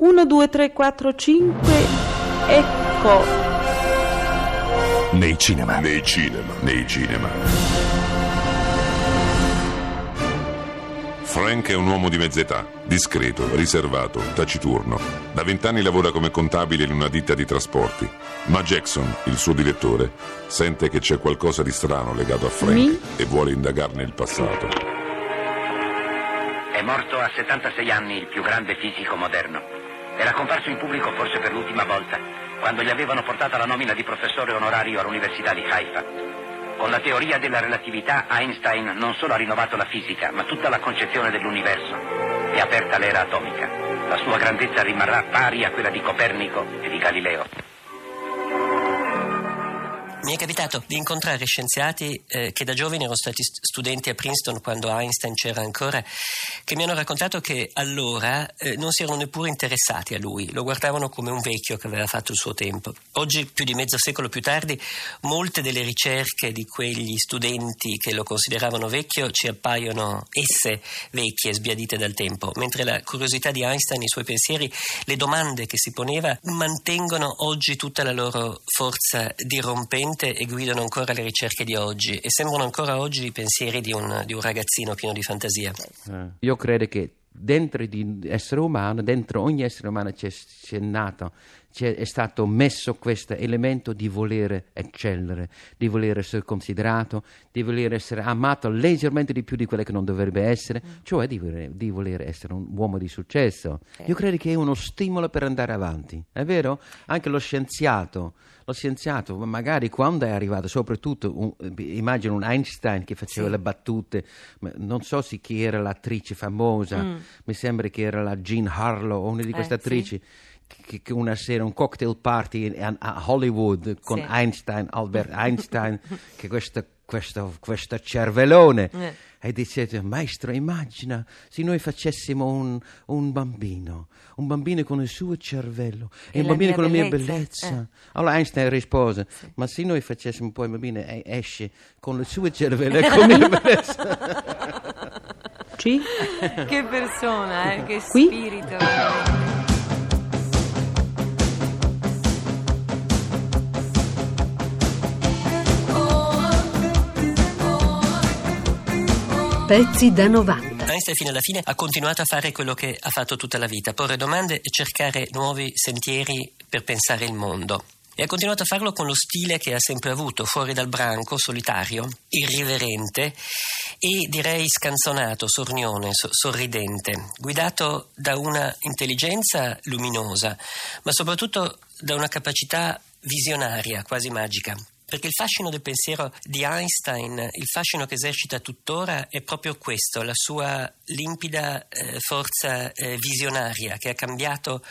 1, 2, 3, 4, 5, ecco. Nei cinema. Nei cinema. Nei cinema. Frank è un uomo di mezza età, discreto, riservato, taciturno. Da vent'anni lavora come contabile in una ditta di trasporti. Ma Jackson, il suo direttore, sente che c'è qualcosa di strano legato a Frank Mi? e vuole indagarne il passato. È morto a 76 anni il più grande fisico moderno. Era comparso in pubblico forse per l'ultima volta, quando gli avevano portato la nomina di professore onorario all'Università di Haifa. Con la teoria della relatività Einstein non solo ha rinnovato la fisica, ma tutta la concezione dell'universo e aperta l'era atomica. La sua grandezza rimarrà pari a quella di Copernico e di Galileo. Mi è capitato di incontrare scienziati eh, che da giovani erano stati st- studenti a Princeton quando Einstein c'era ancora, che mi hanno raccontato che allora eh, non si erano neppure interessati a lui, lo guardavano come un vecchio che aveva fatto il suo tempo. Oggi, più di mezzo secolo più tardi, molte delle ricerche di quegli studenti che lo consideravano vecchio ci appaiono esse vecchie, sbiadite dal tempo, mentre la curiosità di Einstein, i suoi pensieri, le domande che si poneva mantengono oggi tutta la loro forza dirompente e guidano ancora le ricerche di oggi e sembrano ancora oggi i pensieri di un, di un ragazzino pieno di fantasia. Eh, Io credo che dentro di essere umano, dentro ogni essere umano c'è, c'è nato, è stato messo questo elemento di volere eccellere, di voler essere considerato, di voler essere amato leggermente di più di quello che non dovrebbe essere, cioè di voler, di voler essere un uomo di successo. Io credo che è uno stimolo per andare avanti, è vero? Anche lo scienziato, lo scienziato, magari quando è arrivato, soprattutto, un- immagino un Einstein che faceva le battute, non so se chi era l'attrice famosa, mi sembra che era la Jean Harlow o una di queste Eh, sì. attrici. Che, che una sera un cocktail party a, a Hollywood con Sì. Einstein, Albert Einstein, che questo, questo, questo cervellone. Eh. E dicete, maestro, immagina se noi facessimo un, un bambino, un bambino con il suo cervello e, E un bambino con la mia bellezza, bellezza. eh. Allora Einstein rispose, ma se noi facessimo poi il bambino e esce con il suo cervello e con la mia bellezza. Che persona, eh? che Qui? spirito. Pezzi da 90. Einstein fino alla fine ha continuato a fare quello che ha fatto tutta la vita, porre domande e cercare nuovi sentieri per pensare il mondo. E ha continuato a farlo con lo stile che ha sempre avuto, fuori dal branco, solitario, irriverente e direi scanzonato, sornione, so- sorridente, guidato da una intelligenza luminosa, ma soprattutto da una capacità visionaria, quasi magica. Perché il fascino del pensiero di Einstein, il fascino che esercita tuttora, è proprio questo, la sua limpida eh, forza eh, visionaria che ha cambiato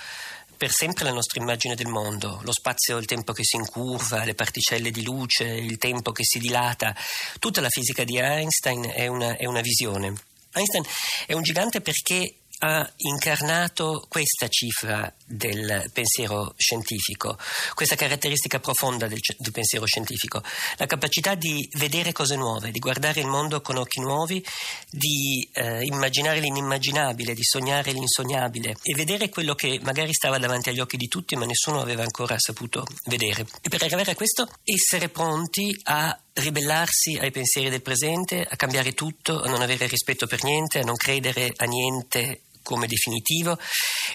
per sempre la nostra immagine del mondo, lo spazio il tempo che si incurva, le particelle di luce, il tempo che si dilata. Tutta la fisica di Einstein è una, è una visione. Einstein è un gigante perché ha incarnato questa cifra del pensiero scientifico, questa caratteristica profonda del, del pensiero scientifico, la capacità di vedere cose nuove, di guardare il mondo con occhi nuovi, di eh, immaginare l'inimmaginabile, di sognare l'insognabile e vedere quello che magari stava davanti agli occhi di tutti ma nessuno aveva ancora saputo vedere. E per arrivare a questo essere pronti a ribellarsi ai pensieri del presente, a cambiare tutto, a non avere rispetto per niente, a non credere a niente come definitivo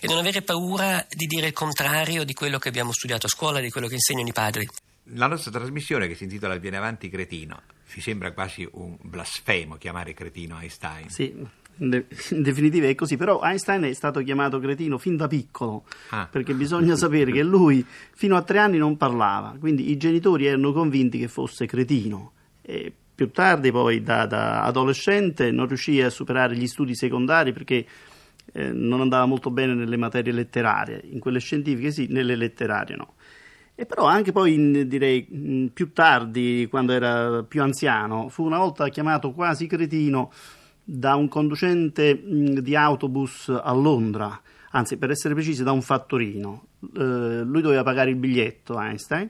e non avere paura di dire il contrario di quello che abbiamo studiato a scuola, di quello che insegnano i padri. La nostra trasmissione che si intitola Viene avanti cretino, ci sembra quasi un blasfemo chiamare cretino Einstein. Sì, in de- in definitiva è così, però Einstein è stato chiamato cretino fin da piccolo, Ah. perché bisogna sapere che lui fino a tre anni non parlava, quindi i genitori erano convinti che fosse cretino. E più tardi, poi da, da adolescente, non riuscì a superare gli studi secondari perché eh, non andava molto bene nelle materie letterarie, in quelle scientifiche sì, nelle letterarie no. E però anche poi, in- direi, mh, più tardi, quando era più anziano, fu una volta chiamato quasi cretino da un conducente mh, di autobus a Londra, anzi per essere precisi da un fattorino. Eh, lui doveva pagare il biglietto, Einstein,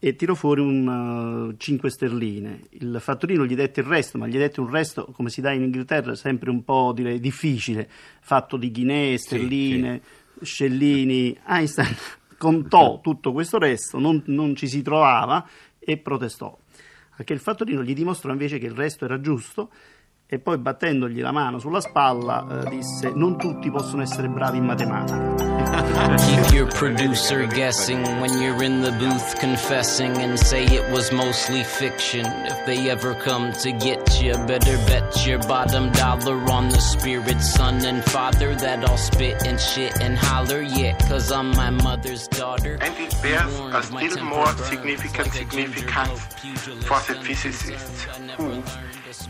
e tirò fuori un 5 sterline. Il fattorino gli dette il resto, ma gli dette un resto, come si dà in Inghilterra, sempre un po' direi difficile, fatto di ghinee, sterline, Scellini, Einstein contò tutto questo resto, non, non ci si trovava e protestò. Perché il fattorino gli dimostrò invece che il resto era giusto e poi battendogli la mano sulla spalla eh, disse non tutti possono essere bravi in matematica. Keep your producer guessing when you're in the booth confessing and say it was mostly fiction. If they ever come to get you, better bet your bottom dollar on the spirit, son and father that I'll spit and shit and holler. Yeah, cause I'm my mother's daughter. And it bears a still more significant significance for the physicists who,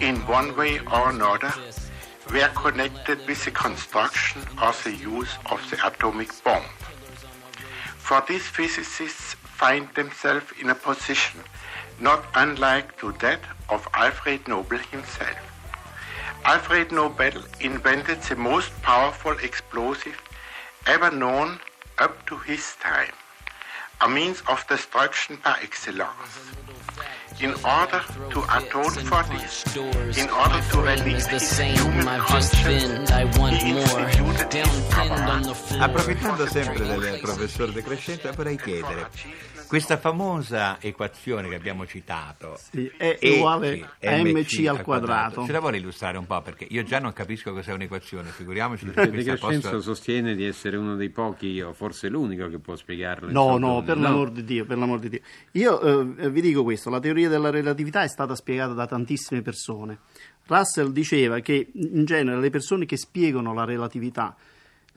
in one way or another, were connected with the construction or the use of the atomic bomb. For these physicists find themselves in a position not unlike to that of Alfred Nobel himself. Alfred Nobel invented the most powerful explosive ever known up to his time, a means of destruction par excellence. In order to atone for this, in order to release his human conscience, he instituted his apparatus. Approfittando sempre del professor De Crescento, vorrei chiedere, questa famosa equazione che abbiamo citato, Sì, è E uguale a mc al quadrato. ce la vuole illustrare un po' perché io già non capisco cos'è un'equazione, figuriamoci se De questa Crescenzo posso... sostiene di essere uno dei pochi, o forse l'unico, che può spiegarlo. No, no, per l'amor di Dio, per l'amor di Dio. Io eh, vi dico questo, la teoria della relatività è stata spiegata da tantissime persone. Russell diceva che in genere le persone che spiegano la relatività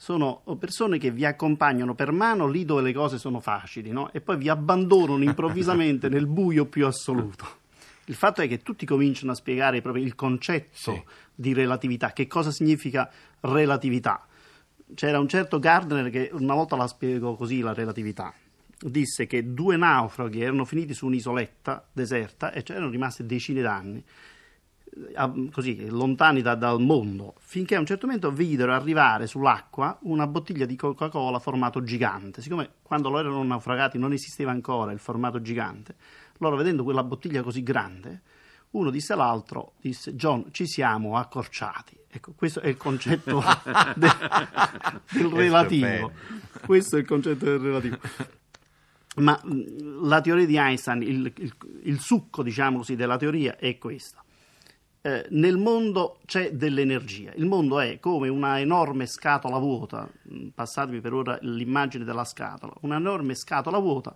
sono persone che vi accompagnano per mano lì dove le cose sono facili, no? E poi vi abbandonano improvvisamente nel buio più assoluto. Il fatto è che tutti cominciano a spiegare proprio il concetto Sì. di relatività, che cosa significa relatività. C'era un certo Gardner che una volta la spiegò così la relatività. Disse che due naufraghi erano finiti su un'isoletta deserta e c'erano rimasti decine d'anni, così lontani da- dal mondo, finché a un certo momento videro arrivare sull'acqua una bottiglia di Coca-Cola formato gigante. Siccome quando loro erano naufragati non esisteva ancora il formato gigante, loro vedendo quella bottiglia così grande, uno disse all'altro, disse John, ci siamo accorciati. Ecco, questo è il concetto de- del relativo. Questo è il concetto del relativo. Ma la teoria di Einstein, il, il- il succo, diciamo così, della teoria è questa. Eh, nel mondo c'è dell'energia. Il mondo è come una enorme scatola vuota, mh, passatemi per ora l'immagine della scatola, una enorme scatola vuota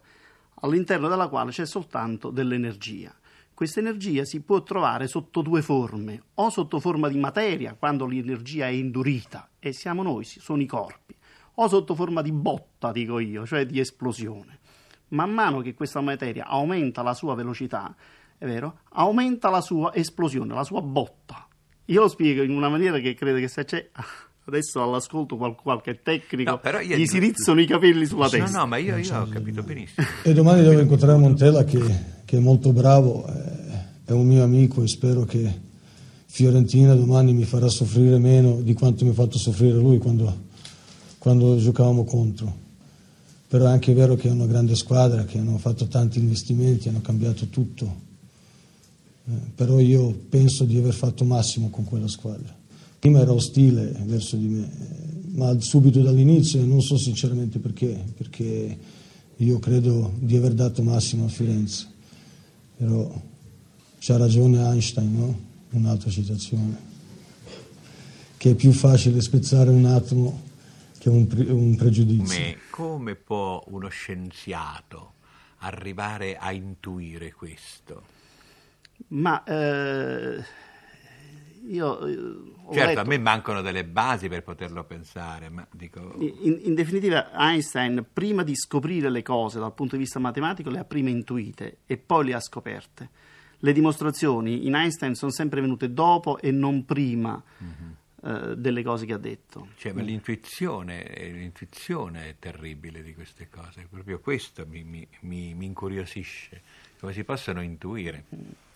all'interno della quale c'è soltanto dell'energia. Questa energia si può trovare sotto due forme, o sotto forma di materia, quando l'energia è indurita, e siamo noi, sono i corpi, o sotto forma di botta, dico io, cioè di esplosione. Man mano che questa materia aumenta la sua velocità, è vero, aumenta la sua esplosione, la sua botta. Io lo spiego in una maniera che credo che se c'è adesso all'ascolto qual- qualche tecnico No, però io- gli si rizzano i capelli sulla No, testa. no, ma io, io ho capito benissimo. E domani devo incontrare Montella che, che è molto bravo, eh, è un mio amico e spero che Fiorentina domani mi farà soffrire meno di quanto mi ha fatto soffrire lui quando, quando giocavamo contro. Però è anche vero che è una grande squadra, che hanno fatto tanti investimenti, hanno cambiato tutto. Eh, però io penso di aver fatto massimo con quella squadra. Prima era ostile verso di me, eh, ma subito dall'inizio, e non so sinceramente perché, perché io credo di aver dato massimo a Firenze. Però c'ha ragione Einstein, no? Un'altra citazione. Che è più facile spezzare un atomo che un, pre- un pregiudizio. Come, come può uno scienziato arrivare a intuire questo? Ma eh, io eh, Certo, letto- a me mancano delle basi per poterlo pensare, ma dico... In, in definitiva, Einstein, prima di scoprire le cose dal punto di vista matematico, le ha prima intuite e poi le ha scoperte. Le dimostrazioni in Einstein sono sempre venute dopo e non prima eh, delle cose che ha detto. Cioè, ma l'intuizione, l'intuizione è terribile di queste cose, proprio questo mi, mi- mi- mi incuriosisce, come si possono intuire.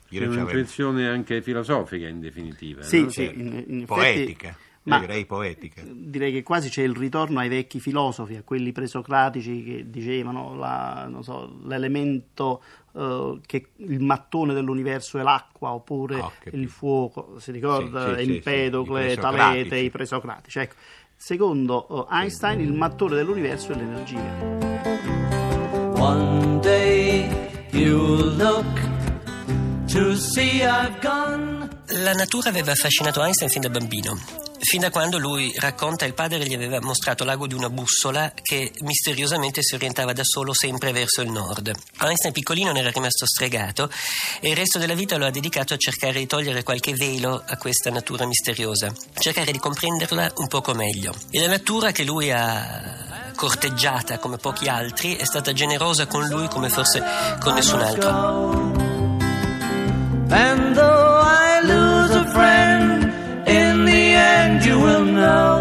Io È un'intuizione anche filosofica, in definitiva. Sì, no? sì, in, in Poetica, effetti- ma direi poetica. direi che quasi c'è il ritorno ai vecchi filosofi, a quelli presocratici che dicevano la- non so, l'elemento eh, che il mattone dell'universo è l'acqua oppure capito. il fuoco, si ricorda Sì, sì, sì, sì, Empedocle, i Talete, presocratici. i presocratici. Ecco. secondo eh, Einstein il mattore dell'universo è l'energia. One day you'll look La natura aveva affascinato Einstein fin da bambino. Fin da quando lui racconta il padre gli aveva mostrato l'ago di una bussola che misteriosamente si orientava da solo sempre verso il nord. Einstein piccolino ne era rimasto stregato e il resto della vita lo ha dedicato a cercare di togliere qualche velo a questa natura misteriosa, cercare di comprenderla un poco meglio. E la natura che lui ha corteggiata come pochi altri è stata generosa con lui come forse con nessun altro. And though I lose a friend, in the end you will know.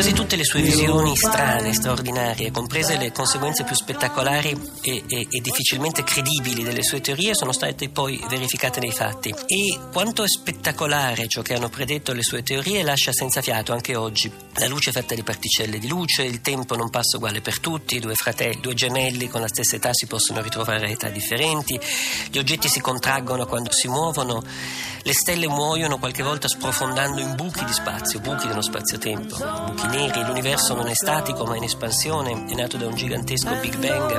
Quasi tutte le sue visioni strane, straordinarie, comprese le conseguenze più spettacolari e, e- e difficilmente credibili delle sue teorie, sono state poi verificate nei fatti. E quanto è spettacolare ciò che hanno predetto le sue teorie lascia senza fiato anche oggi. La luce è fatta di particelle di luce, il tempo non passa uguale per tutti, due fratelli, due gemelli con la stessa età si possono ritrovare a età differenti, gli oggetti si contraggono quando si muovono, le stelle muoiono qualche volta sprofondando in buchi di spazio, buchi dello spazio-tempo, buchi neri, l'universo non è statico ma in espansione, è nato da un gigantesco Big Bang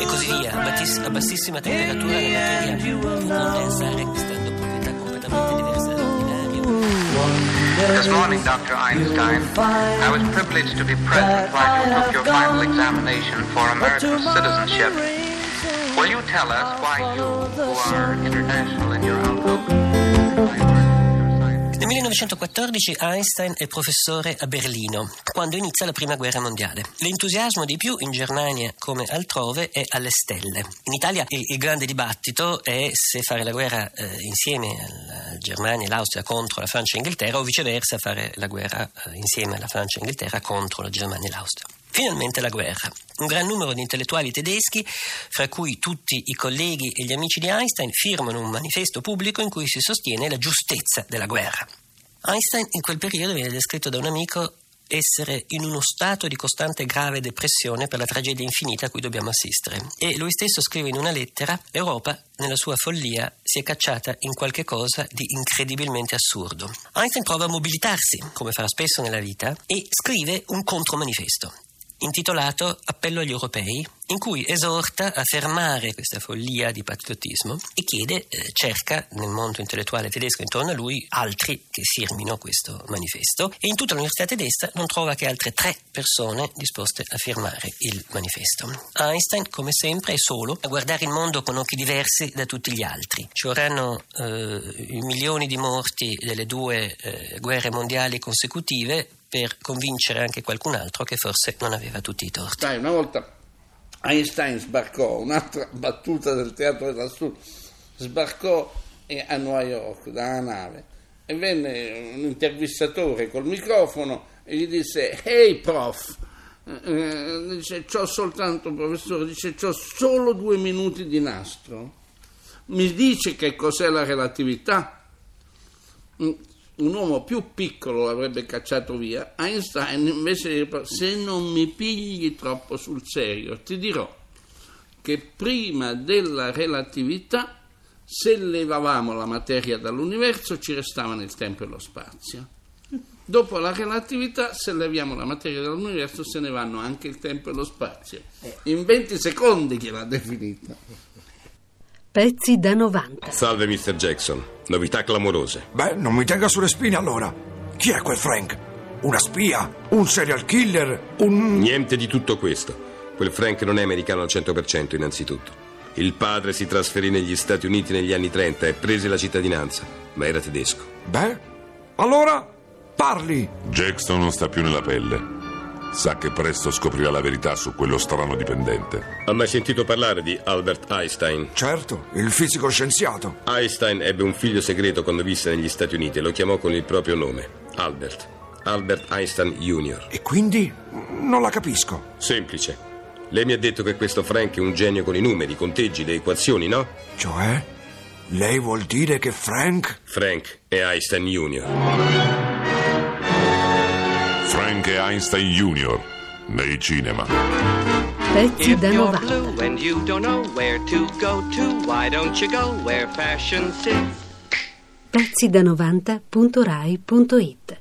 e così via. A, battis- a bassissima temperatura la materia può condensare stando proprietà completamente diverse. This morning, Dr. Einstein, I was privileged to be present while you took your final examination for American citizenship. Will you tell us why you, who are international in your Nel 1914 Einstein è professore a Berlino, quando inizia la prima guerra mondiale. L'entusiasmo di più in Germania come altrove è alle stelle. In Italia il, grande dibattito è se fare la guerra eh, insieme alla Germania e l'Austria contro la Francia e l'Inghilterra o viceversa fare la guerra eh, insieme alla Francia e l'Inghilterra contro la Germania e l'Austria. Finalmente la guerra. Un gran numero di intellettuali tedeschi, fra cui tutti i colleghi e gli amici di Einstein, firmano un manifesto pubblico in cui si sostiene la giustezza della guerra. Einstein in quel periodo viene descritto da un amico essere in uno stato di costante grave depressione per la tragedia infinita a cui dobbiamo assistere. E lui stesso scrive in una lettera: L'Europa, nella sua follia, si è cacciata in qualche cosa di incredibilmente assurdo. Einstein prova a mobilitarsi, come farà spesso nella vita, e scrive un contromanifesto intitolato Appello agli europei, in cui esorta a fermare questa follia di patriottismo e chiede, eh, cerca nel mondo intellettuale tedesco intorno a lui altri che firmino questo manifesto e in tutta l'università tedesca non trova che altre tre persone disposte a firmare il manifesto. Einstein, come sempre, è solo a guardare il mondo con occhi diversi da tutti gli altri. Ci vorranno eh, milioni di morti delle due eh, guerre mondiali consecutive per convincere anche qualcun altro che forse non aveva tutti i torti. Sai, una volta Einstein sbarcò, un'altra battuta del teatro dell'assurdo, sbarcò a New York da una nave e venne un intervistatore col microfono e gli disse Ehi prof, eh, dice c'ho soltanto professore, dice c'ho solo due minuti di nastro, mi dice che cos'è la relatività? Un uomo più piccolo l'avrebbe cacciato via, Einstein invece se non mi pigli troppo sul serio ti dirò che prima della relatività se levavamo la materia dall'universo ci restavano il tempo e lo spazio. Dopo la relatività, se leviamo la materia dall'universo, se ne vanno anche il tempo e lo spazio. In 20 secondi gliel'ha definita. Pezzi da 90. Salve, Mr. Jackson. Novità clamorose. Beh, non mi tenga sulle spine allora. Chi è quel Frank? Una spia? Un serial killer? Un... Niente di tutto questo. Quel Frank non è americano al 100% innanzitutto. Il padre si trasferì negli Stati Uniti negli anni 30 e prese la cittadinanza, ma era tedesco. Beh, allora parli. Jackson non sta più nella pelle. Sa che presto scoprirà la verità su quello strano dipendente. Ha mai sentito parlare di Albert Einstein? Certo, il fisico scienziato. Einstein ebbe un figlio segreto quando visse negli Stati Uniti e lo chiamò con il proprio nome, Albert. Albert Einstein Jr. E quindi non la capisco. Semplice. Lei mi ha detto che questo Frank è un genio con i numeri, i conteggi, le equazioni, no? Cioè? Lei vuol dire che Frank... Frank è Einstein Jr. Frank e Einstein Jr. nei cinema. Pezzi da you're 90. blue and you don't know where to go to, why don't you go where fashion sits? pezzi da 90.rai.it